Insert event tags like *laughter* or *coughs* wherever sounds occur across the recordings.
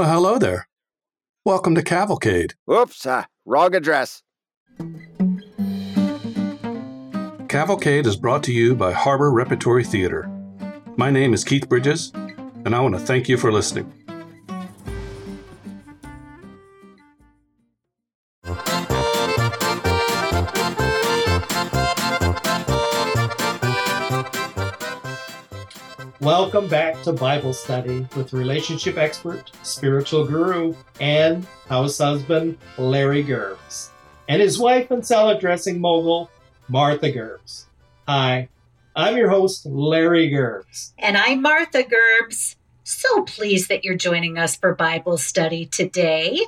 Well, hello there. Welcome to Cavalcade. Oops, uh, wrong address. Cavalcade is brought to you by Harbor Repertory Theater. My name is Keith Bridges, and I want to thank you for listening. Back to Bible study with relationship expert, spiritual guru, and house husband Larry Gerbs, and his wife and salad dressing mogul Martha Gerbs. Hi, I'm your host Larry Gerbs. And I'm Martha Gerbs. So pleased that you're joining us for Bible study today.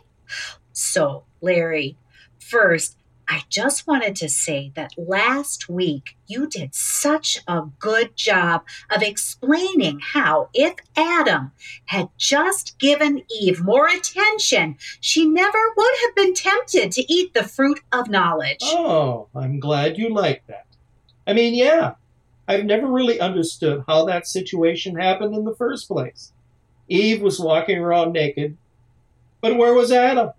So, Larry, first, I just wanted to say that last week you did such a good job of explaining how if Adam had just given Eve more attention, she never would have been tempted to eat the fruit of knowledge. Oh, I'm glad you like that. I mean, yeah, I've never really understood how that situation happened in the first place. Eve was walking around naked, but where was Adam?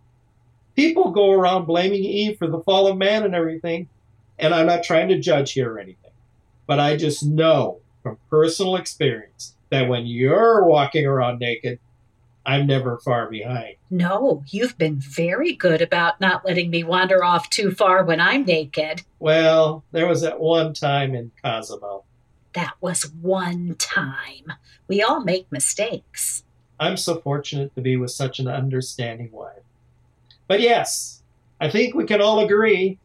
People go around blaming Eve for the fall of man and everything, and I'm not trying to judge here or anything, but I just know from personal experience that when you're walking around naked, I'm never far behind. No, you've been very good about not letting me wander off too far when I'm naked. Well, there was that one time in Cozumel. That was one time. We all make mistakes. I'm so fortunate to be with such an understanding wife. But yes, I think we can all agree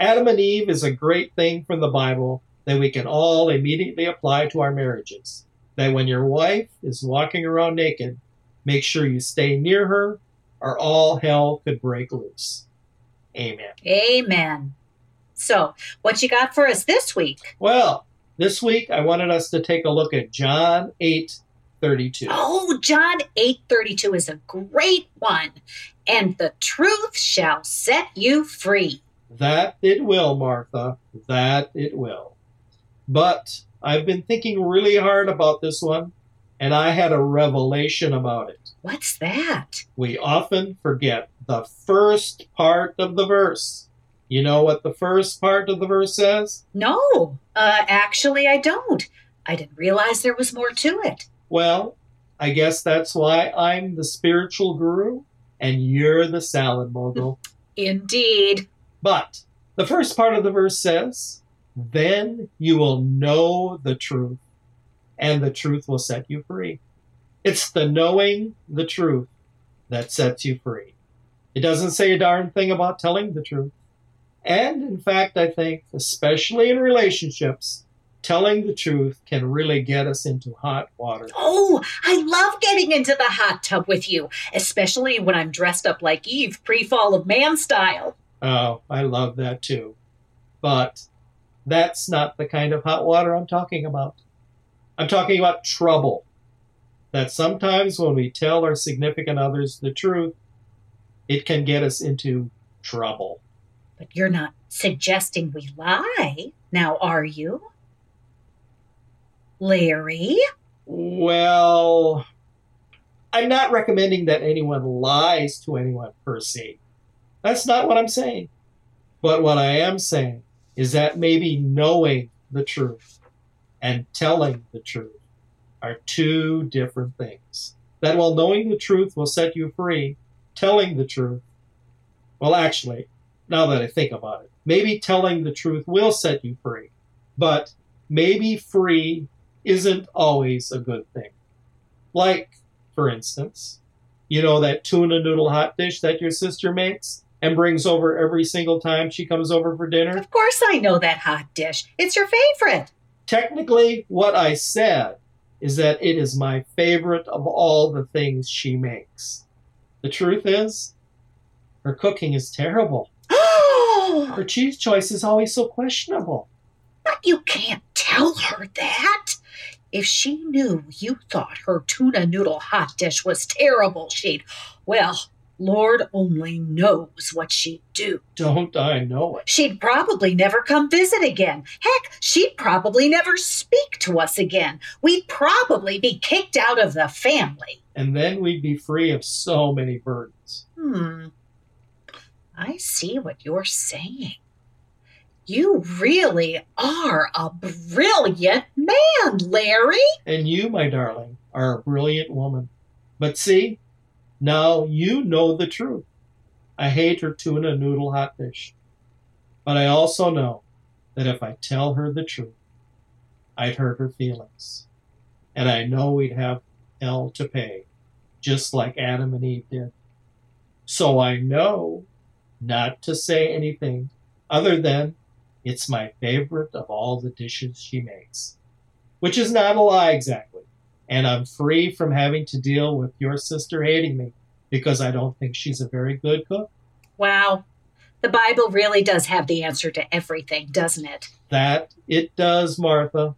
Adam and Eve is a great thing from the Bible that we can all immediately apply to our marriages. That when your wife is walking around naked, make sure you stay near her or all hell could break loose. Amen. Amen. So, what you got for us this week? Well, this week I wanted us to take a look at John 8 32. Oh, John 8 32 is a great one. And the truth shall set you free. That it will, Martha. That it will. But I've been thinking really hard about this one, and I had a revelation about it. What's that? We often forget the first part of the verse. You know what the first part of the verse says? No, uh, actually, I don't. I didn't realize there was more to it. Well, I guess that's why I'm the spiritual guru and you're the salad mogul. *laughs* Indeed. But the first part of the verse says, Then you will know the truth, and the truth will set you free. It's the knowing the truth that sets you free. It doesn't say a darn thing about telling the truth. And in fact, I think, especially in relationships, telling the truth can really get us into hot water. Oh, I love getting into the hot tub with you, especially when I'm dressed up like Eve pre fall of man style. Oh, I love that too. But that's not the kind of hot water I'm talking about. I'm talking about trouble. That sometimes when we tell our significant others the truth, it can get us into trouble. But you're not suggesting we lie, now are you? Larry? Well, I'm not recommending that anyone lies to anyone per se. That's not what I'm saying. But what I am saying is that maybe knowing the truth and telling the truth are two different things. That while knowing the truth will set you free, telling the truth, well, actually, now that I think about it, maybe telling the truth will set you free, but maybe free isn't always a good thing. Like, for instance, you know that tuna noodle hot dish that your sister makes and brings over every single time she comes over for dinner? Of course, I know that hot dish. It's your favorite. Technically, what I said is that it is my favorite of all the things she makes. The truth is, her cooking is terrible. *gasps* her cheese choice is always so questionable. But you can't tell her that. If she knew you thought her tuna noodle hot dish was terrible, she'd, well, Lord only knows what she'd do. Don't I know it? She'd probably never come visit again. Heck, she'd probably never speak to us again. We'd probably be kicked out of the family. And then we'd be free of so many burdens. Hmm. I see what you're saying. You really are a brilliant man, Larry. And you, my darling, are a brilliant woman. But see, now you know the truth. I hate her tuna noodle hot dish. But I also know that if I tell her the truth, I'd hurt her feelings. And I know we'd have hell to pay, just like Adam and Eve did. So I know not to say anything other than it's my favorite of all the dishes she makes. Which is not a lie exactly. And I'm free from having to deal with your sister hating me because I don't think she's a very good cook. Wow. The Bible really does have the answer to everything, doesn't it? That it does, Martha.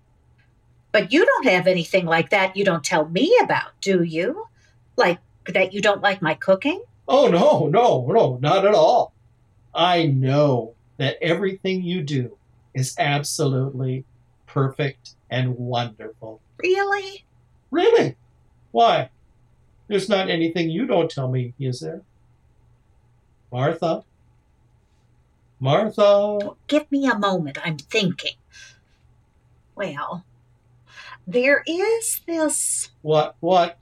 But you don't have anything like that you don't tell me about, do you? Like that you don't like my cooking? Oh, no, no, no, not at all. I know that everything you do is absolutely perfect and wonderful. Really? Really? Why? There's not anything you don't tell me, is there? Martha? Martha? Give me a moment. I'm thinking. Well, there is this. What? What?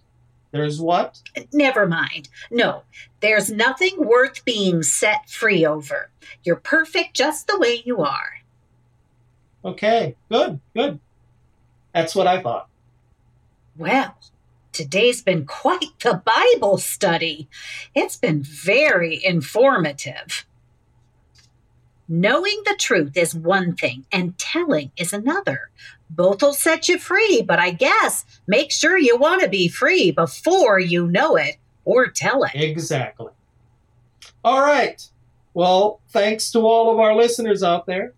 There's what? Never mind. No, there's nothing worth being set free over. You're perfect just the way you are. Okay, good, good. That's what I thought. Well, today's been quite the Bible study. It's been very informative. Knowing the truth is one thing, and telling is another. Both will set you free, but I guess make sure you want to be free before you know it or tell it. Exactly. All right. Well, thanks to all of our listeners out there.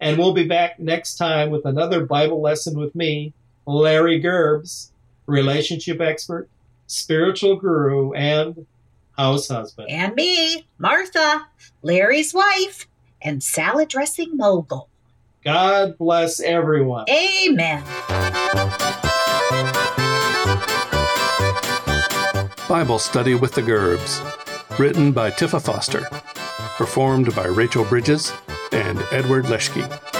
And we'll be back next time with another Bible lesson with me, Larry Gerbs, relationship expert, spiritual guru, and house husband. And me, Martha, Larry's wife, and salad dressing mogul. God bless everyone. Amen. Bible Study with the Gerbs. Written by Tifa Foster. Performed by Rachel Bridges and Edward Leschke.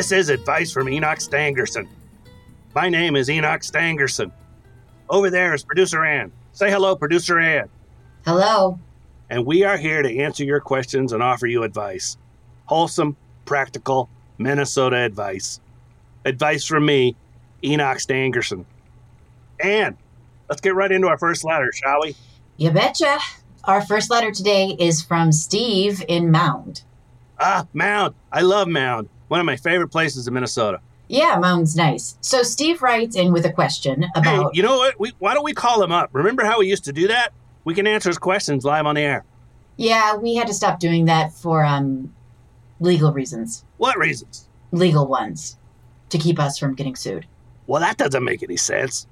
This is advice from Enoch Stangerson. My name is Enoch Stangerson. Over there is producer Ann. Say hello, producer Ann. Hello. And we are here to answer your questions and offer you advice. Wholesome, practical, Minnesota advice. Advice from me, Enoch Stangerson. Ann, let's get right into our first letter, shall we? You betcha. Our first letter today is from Steve in Mound. Ah, Mound. I love Mound. One of my favorite places in Minnesota. Yeah, Mound's nice. So Steve writes in with a question about. Hey, you know what? We, why don't we call him up? Remember how we used to do that? We can answer his questions live on the air. Yeah, we had to stop doing that for um legal reasons. What reasons? Legal ones. To keep us from getting sued. Well, that doesn't make any sense.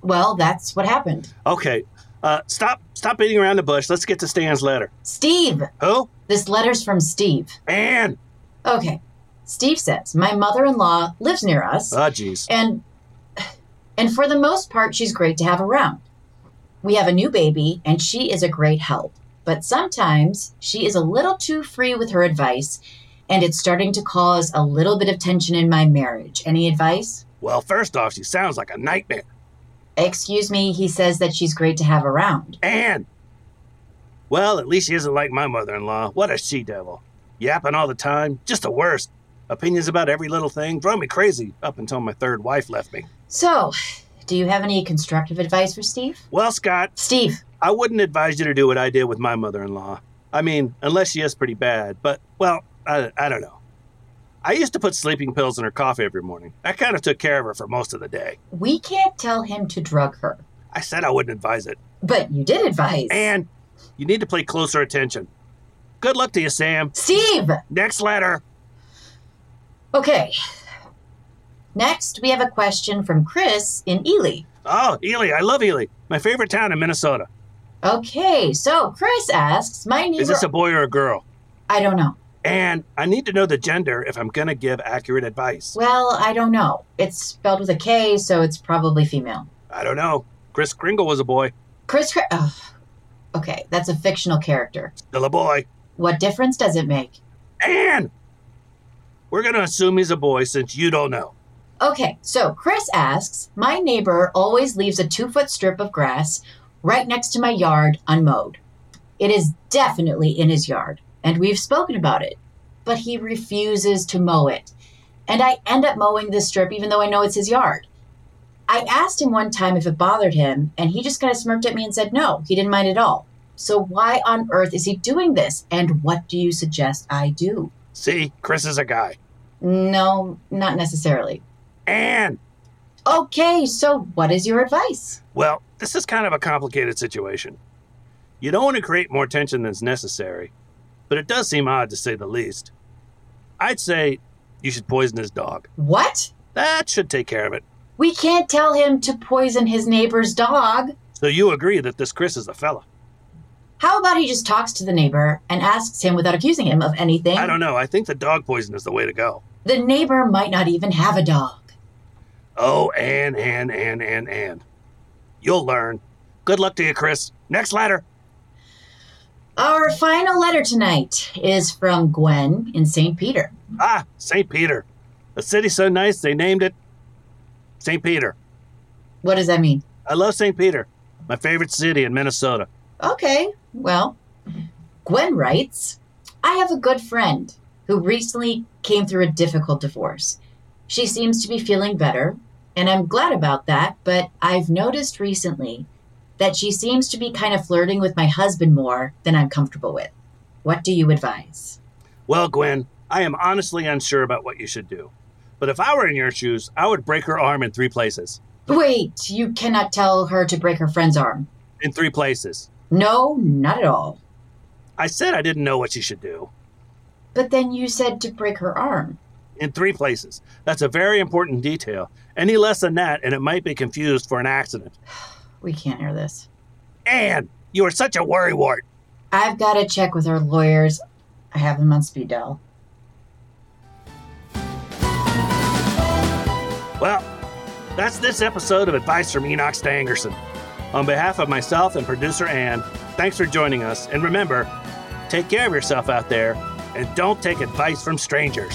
Well, that's what happened. Okay, uh, stop, stop beating around the bush. Let's get to Stan's letter. Steve! Who? This letter's from Steve. Ann. Okay. Steve says, My mother in law lives near us. Oh, jeez. and and for the most part she's great to have around we have a new baby and she is a great help but sometimes she is a little too free with her advice and it's starting to cause a little bit of tension in my marriage any advice Well, first off, she sounds like a nightmare. excuse me he says that she's great to have around Ann. Well, at least she isn't like my mother-in-law. What a she-devil. Yapping all the time. Just the worst. Opinions about every little thing. Drove me crazy up until my third wife left me. so do you have any constructive advice for steve Well, Scott, steve I wouldn't advise you to do what I did with my mother-in-law. I mean, unless she is pretty bad. But, well, I, I don't know. I used to put sleeping pills in her coffee every morning. That kind of took care of her for most of the day. we can't tell him to drug her I said I wouldn't advise it. but you did advise And You need to pay closer attention. Good luck to you, Sam. Steve! Next letter. Okay. Next, we have a question from Chris in Ely. Oh, Ely. I love Ely. My favorite town in Minnesota. Okay, so Chris asks, my neighbor. Is this a boy or a girl? I don't know. And I need to know the gender if I'm going to give accurate advice. Well, I don't know. It's spelled with a K, so it's probably female. I don't know. Kris Kringle was a boy. Chris. Cr- Ugh. Okay, that's a fictional character. Still a boy. What difference does it make? And we're going to assume he's a boy since you don't know. Okay, so Chris asks My neighbor always leaves a two foot strip of grass right next to my yard unmowed. It is definitely in his yard, and we've spoken about it, but he refuses to mow it. And I end up mowing this strip even though I know it's his yard. I asked him one time if it bothered him, and he just kind of smirked at me and said no, he didn't mind at all. So why on earth is he doing this? And what do you suggest I do? See, Chris is a guy. No, not necessarily. And, Okay, so what is your advice? well, this is kind of a complicated situation. You don't want to create more tension than's necessary, but it does seem odd to say the least. I'd say you should poison his dog. What? That should take care of it. We can't tell him to poison his neighbor's dog. So you agree that this Chris is a fella? How about he just talks to the neighbor and asks him without accusing him of anything? I don't know. I think the dog poison is the way to go. The neighbor might not even have a dog. Oh, and, and, and, and, and. You'll learn. Good luck to you, Chris. Next letter. Our final letter tonight is from Gwen in St. Peter. Ah, St. Peter. A city so nice they named it St. Peter. What does that mean? I love St. Peter. My favorite city in Minnesota. Okay, well, Gwen writes I have a good friend who recently came through a difficult divorce. She seems to be feeling better, and I'm glad about that, but I've noticed recently that she seems to be kind of flirting with my husband more than I'm comfortable with. What do you advise? Well, Gwen, I am honestly unsure about what you should do. But if I were in your shoes, I would break her arm in three places. Wait, you cannot tell her to break her friend's arm. In three places. No, not at all. I said I didn't know what she should do. But then you said to break her arm. In three places. That's a very important detail. Any less than that, and it might be confused for an accident. *sighs* We can't hear this. Ann, you are such a worrywart. I've got to check with our lawyers. I have them on speed dial. Well, that's this episode of Advice from Enoch Stangerson. On behalf of myself and producer Ann, thanks for joining us. And remember, take care of yourself out there and don't take advice from strangers.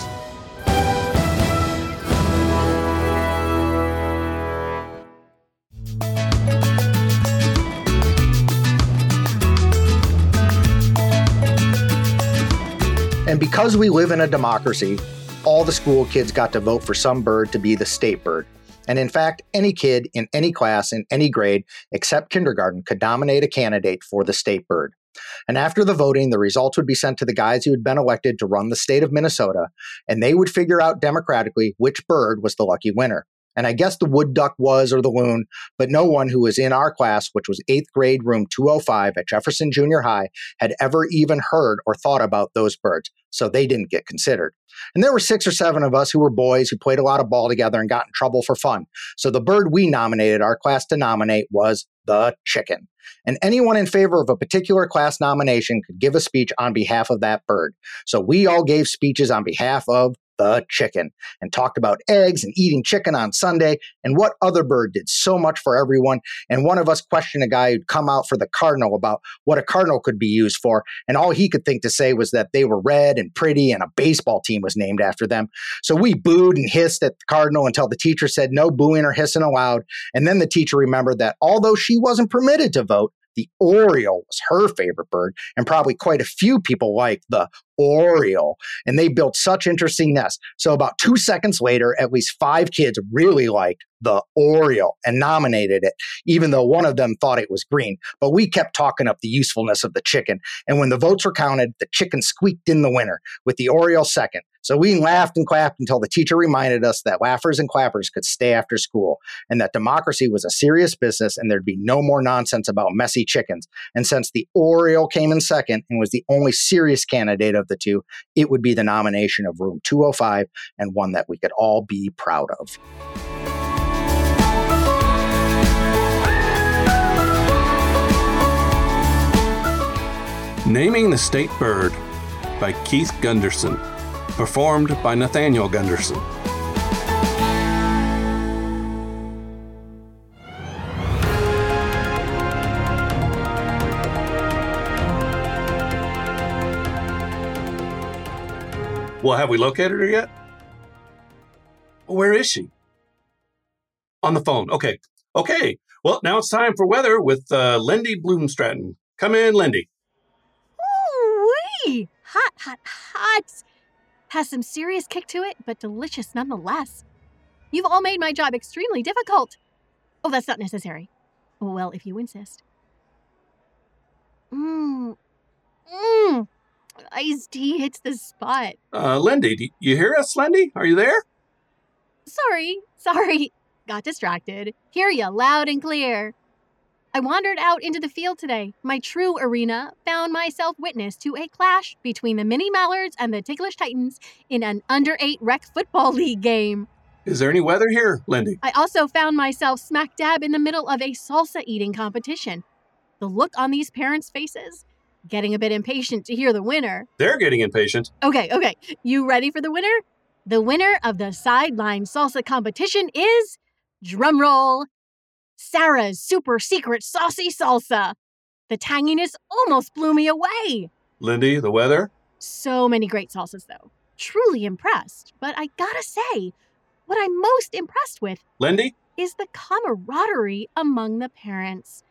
And because we live in a democracy, all the school kids got to vote for some bird to be the state bird. And in fact, any kid in any class in any grade except kindergarten could nominate a candidate for the state bird. And after the voting, the results would be sent to the guys who had been elected to run the state of Minnesota, and they would figure out democratically which bird was the lucky winner. And I guess the wood duck was or the loon, but no one who was in our class, which was eighth grade, room 205 at Jefferson Junior High, had ever even heard or thought about those birds. So they didn't get considered. And there were six or seven of us who were boys who played a lot of ball together and got in trouble for fun. So the bird we nominated our class to nominate was the chicken. And anyone in favor of a particular class nomination could give a speech on behalf of that bird. So we all gave speeches on behalf of the chicken and talked about eggs and eating chicken on Sunday and what other bird did so much for everyone. And one of us questioned a guy who'd come out for the cardinal about what a cardinal could be used for. And all he could think to say was that they were red and pretty and a baseball team was named after them. So we booed and hissed at the cardinal until the teacher said no booing or hissing allowed. And then the teacher remembered that although she wasn't permitted to vote, the Oriole was her favorite bird, and probably quite a few people liked the Oriole. And they built such interesting nests. So, about two seconds later, at least five kids really liked the Oriole and nominated it, even though one of them thought it was green. But we kept talking up the usefulness of the chicken. And when the votes were counted, the chicken squeaked in the winner, with the Oriole second. So we laughed and clapped until the teacher reminded us that laughers and clappers could stay after school and that democracy was a serious business and there'd be no more nonsense about messy chickens. And since the Oriole came in second and was the only serious candidate of the two, it would be the nomination of room 205 and one that we could all be proud of. Naming the State Bird by Keith Gunderson, performed by Nathaniel Gunderson. Well, have we located her yet? Where is she? On the phone. Okay. Okay. Well, now it's time for weather with uh, Lindy Bloomstratton. Come in, Lindy. Ooh-wee! Hot, hot, hot. Has some serious kick to it, but delicious nonetheless. You've all made my job extremely difficult. Oh, that's not necessary. Well, if you insist. Mmm. Mmm. Iced tea hits the spot. Uh, Lindy, do you hear us, Lindy? Are you there? Sorry, sorry. Got distracted. Hear ya loud and clear. I wandered out into the field today, my true arena, found myself witness to a clash between the Mini Mallards and the Ticklish Titans in an under 8 rec football *laughs* league game. Is there any weather here, Lindy? I also found myself smack dab in the middle of a salsa eating competition. The look on these parents' faces, getting a bit impatient to hear the winner. They're getting impatient. Okay, okay. You ready for the winner? The winner of the sideline salsa competition is drumroll Sarah's super secret saucy salsa. The tanginess almost blew me away. Lindy, the weather? So many great salsas, though. Truly impressed. But I gotta say, what I'm most impressed with Lindy? is the camaraderie among the parents.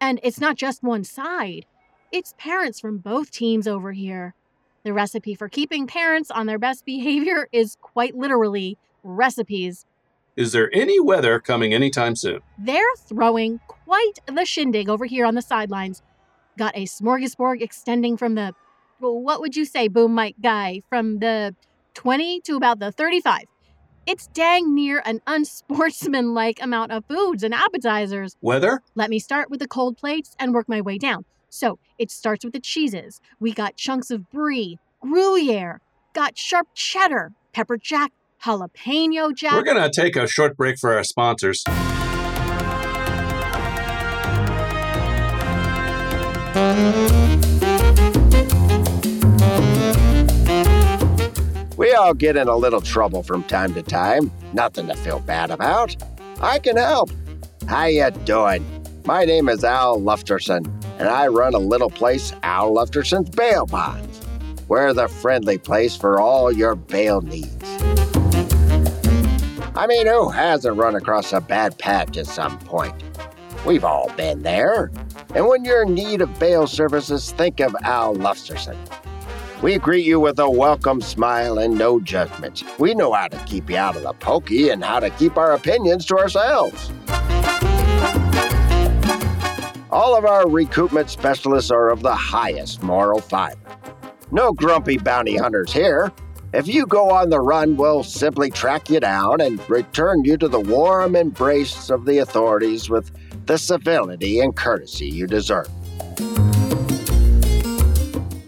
And it's not just one side, it's parents from both teams over here. The recipe for keeping parents on their best behavior is quite literally recipes. Is there any weather coming anytime soon? They're throwing quite the shindig over here on the sidelines. Got a smorgasbord extending from the, well, what would you say, boom mic guy, from the 20 to about the 35. It's dang near an unsportsmanlike amount of foods and appetizers. Weather? Let me start with the cold plates and work my way down. So it starts with the cheeses. We got chunks of brie, Gruyere, got sharp cheddar, pepper jack, jalapeno jack. We're going to take a short break for our sponsors. We all get in a little trouble from time to time. Nothing to feel bad about. I can help. How you doing? My name is Al Lufterson, and I run a little place, Al Lufterson's Bail Bonds. We're the friendly place for all your bail needs. I mean, who hasn't run across a bad patch at some point? We've all been there. And when you're in need of bail services, think of Al Lufterson. We greet you with a welcome smile and no judgments. We know how to keep you out of the pokey and how to keep our opinions to ourselves. All of our recoupment specialists are of the highest moral fiber. No grumpy bounty hunters here. If you go on the run, we'll simply track you down and return you to the warm embrace of the authorities with the civility and courtesy you deserve.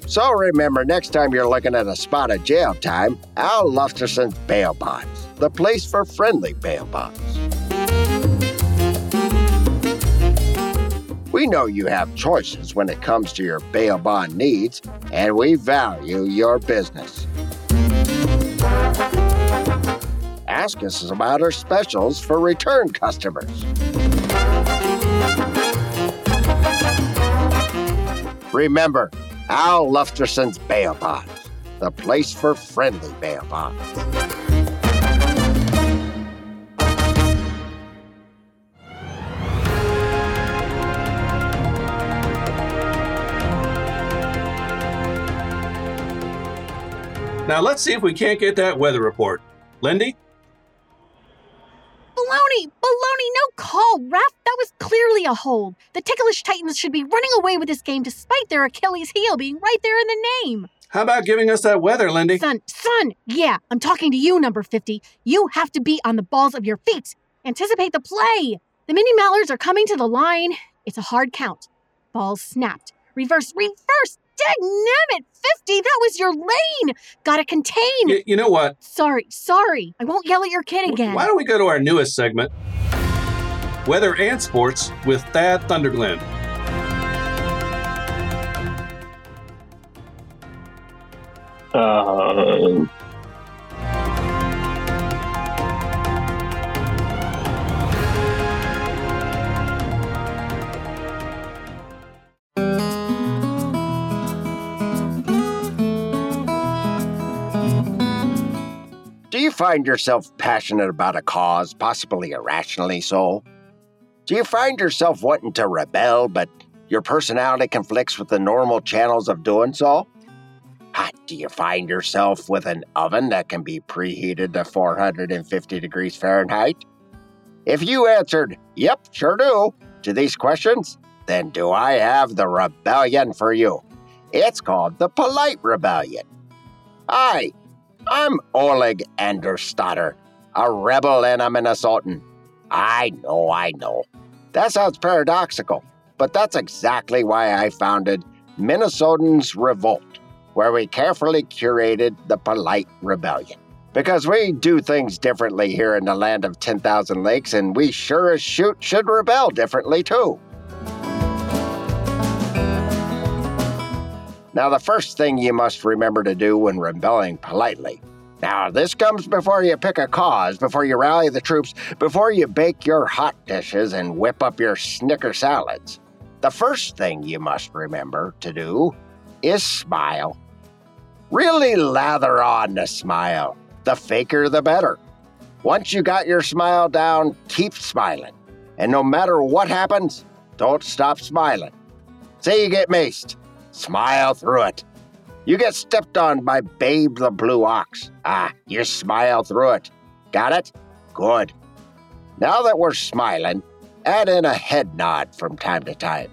So remember, next time you're looking at a spot of jail time, Al Lufterson's Bail Bonds, the place for friendly bail bonds. We know you have choices when it comes to your bail bond needs, and we value your business. Ask us about our specials for return customers. Remember, Al Lufterson's Bail Bonds, the place for friendly bail bonds. Now let's see if we can't get that weather report. Lindy? Baloney! Baloney! No call, ref! That was clearly a hold. The Ticklish Titans should be running away with this game despite their Achilles heel being right there in the name. How about giving us that weather, Lindy? Son, son, yeah, I'm talking to you, number 50. You have to be on the balls of your feet. Anticipate the play. The mini Mallards are coming to the line. It's a hard count. Balls snapped. Reverse, reverse. Dagnabbit, 50, that was your lane. Gotta contain. Y- you know what? Sorry, sorry. I won't yell at your kid again. Why don't we go to our newest segment, Weather and Sports with Thad Thunderglen. Uh, find yourself passionate about a cause, possibly irrationally so? Do you find yourself wanting to rebel, but your personality conflicts with the normal channels of doing so? Do you find yourself with an oven that can be preheated to 450 degrees Fahrenheit? If you answered, Yep, sure do, to these questions, then do I have the rebellion for you? It's called the Polite Rebellion. Hi, I'm Oleg Anderstatter, a rebel and a Minnesotan. I know, I know. That sounds paradoxical, but that's exactly why I founded Minnesotans Revolt, where we carefully curated the polite rebellion. Because we do things differently here in the land of 10,000 lakes, and we sure as shoot should rebel differently too. Now, the first thing you must remember to do when rebelling politely. Now, this comes before you pick a cause, before you rally the troops, before you bake your hot dishes and whip up your snicker salads. The first thing you must remember to do is smile. Really lather on the smile. The faker, the better. Once you got your smile down, keep smiling. And no matter what happens, don't stop smiling. Say you get maced. Smile through it. You get stepped on by Babe the Blue Ox. Ah, you smile through it. Got it? Good. Now that we're smiling, add in a head nod from time to time.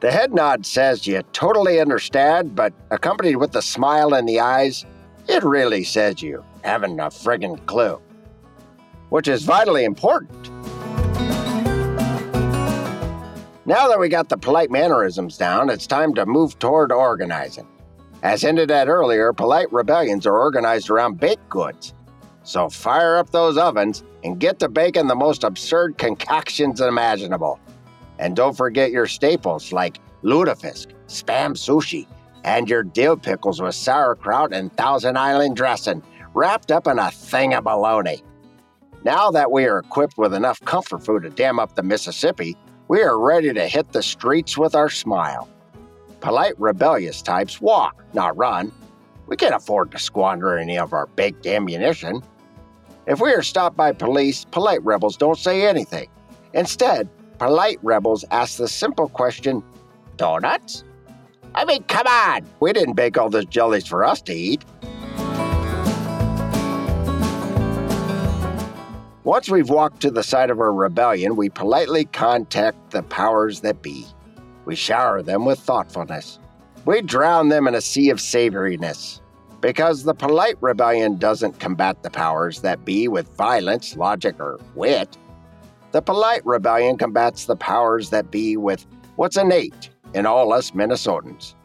The head nod says you totally understand, but accompanied with the smile in the eyes, it really says you haven't a friggin' clue. Which is vitally important. Now that we got the polite mannerisms down, it's time to move toward organizing. As hinted at earlier, polite rebellions are organized around baked goods. So fire up those ovens and get to baking the most absurd concoctions imaginable. And don't forget your staples like lutefisk, spam sushi, and your dill pickles with sauerkraut and Thousand Island dressing, wrapped up in a thing of bologna. Now that we are equipped with enough comfort food to dam up the Mississippi, we are ready to hit the streets with our smile. Polite rebellious types walk, not run. We can't afford to squander any of our baked ammunition. If we are stopped by police, polite rebels don't say anything. Instead, polite rebels ask the simple question Donuts? I mean, come on! We didn't bake all those jellies for us to eat. Once we've walked to the site of our rebellion, we politely contact the powers that be. We shower them with thoughtfulness. We drown them in a sea of savouriness. Because the polite rebellion doesn't combat the powers that be with violence, logic, or wit. The polite rebellion combats the powers that be with what's innate in all us Minnesotans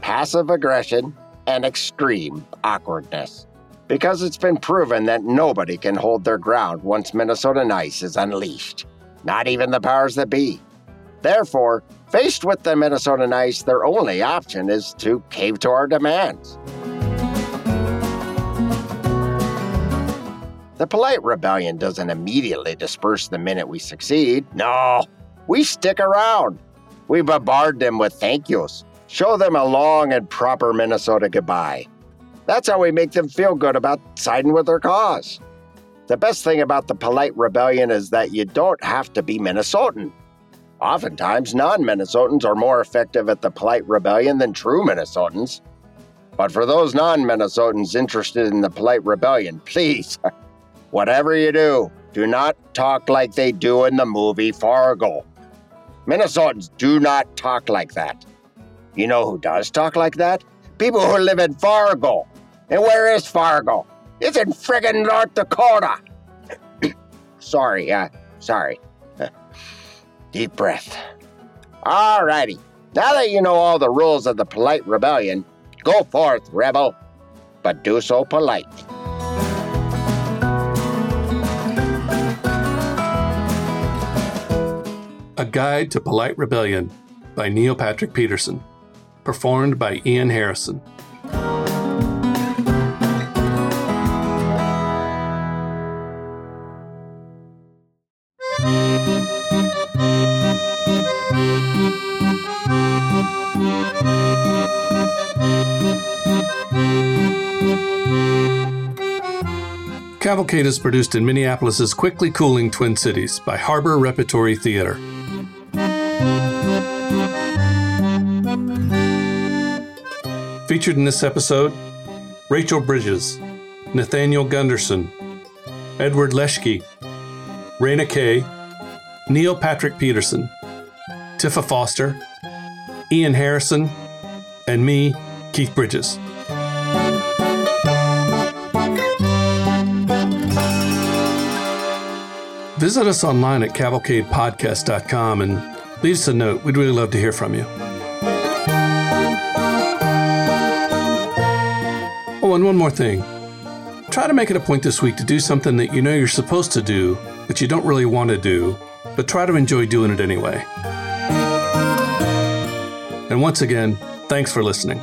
passive aggression and extreme awkwardness. Because it's been proven that nobody can hold their ground once Minnesota Nice is unleashed, not even the powers that be. Therefore, faced with the Minnesota Nice, their only option is to cave to our demands. The polite rebellion doesn't immediately disperse the minute we succeed. No, we stick around. We bombard them with thank yous, show them a long and proper Minnesota goodbye. That's how we make them feel good about siding with their cause. The best thing about the polite rebellion is that you don't have to be Minnesotan. Oftentimes, non Minnesotans are more effective at the polite rebellion than true Minnesotans. But for those non Minnesotans interested in the polite rebellion, please, *laughs* whatever you do, do not talk like they do in the movie Fargo. Minnesotans do not talk like that. You know who does talk like that? People who live in Fargo. And where is Fargo? It's in friggin' North Dakota. *coughs* sorry, uh, sorry. *sighs* Deep breath. Alrighty. Now that you know all the rules of the polite rebellion, go forth, rebel. But do so polite. A Guide to Polite Rebellion by Neil Patrick Peterson. Performed by Ian Harrison. Cavalcade is produced in Minneapolis's quickly cooling Twin Cities by Harbor Repertory Theater. Featured in this episode Rachel Bridges, Nathaniel Gunderson, Edward Leschke, Raina Kay, Neil Patrick Peterson, Tifa Foster, Ian Harrison, and me, Keith Bridges. Visit us online at cavalcadepodcast.com and leave us a note. We'd really love to hear from you. Oh, and one more thing. Try to make it a point this week to do something that you know you're supposed to do, but you don't really want to do, but try to enjoy doing it anyway. And once again, thanks for listening.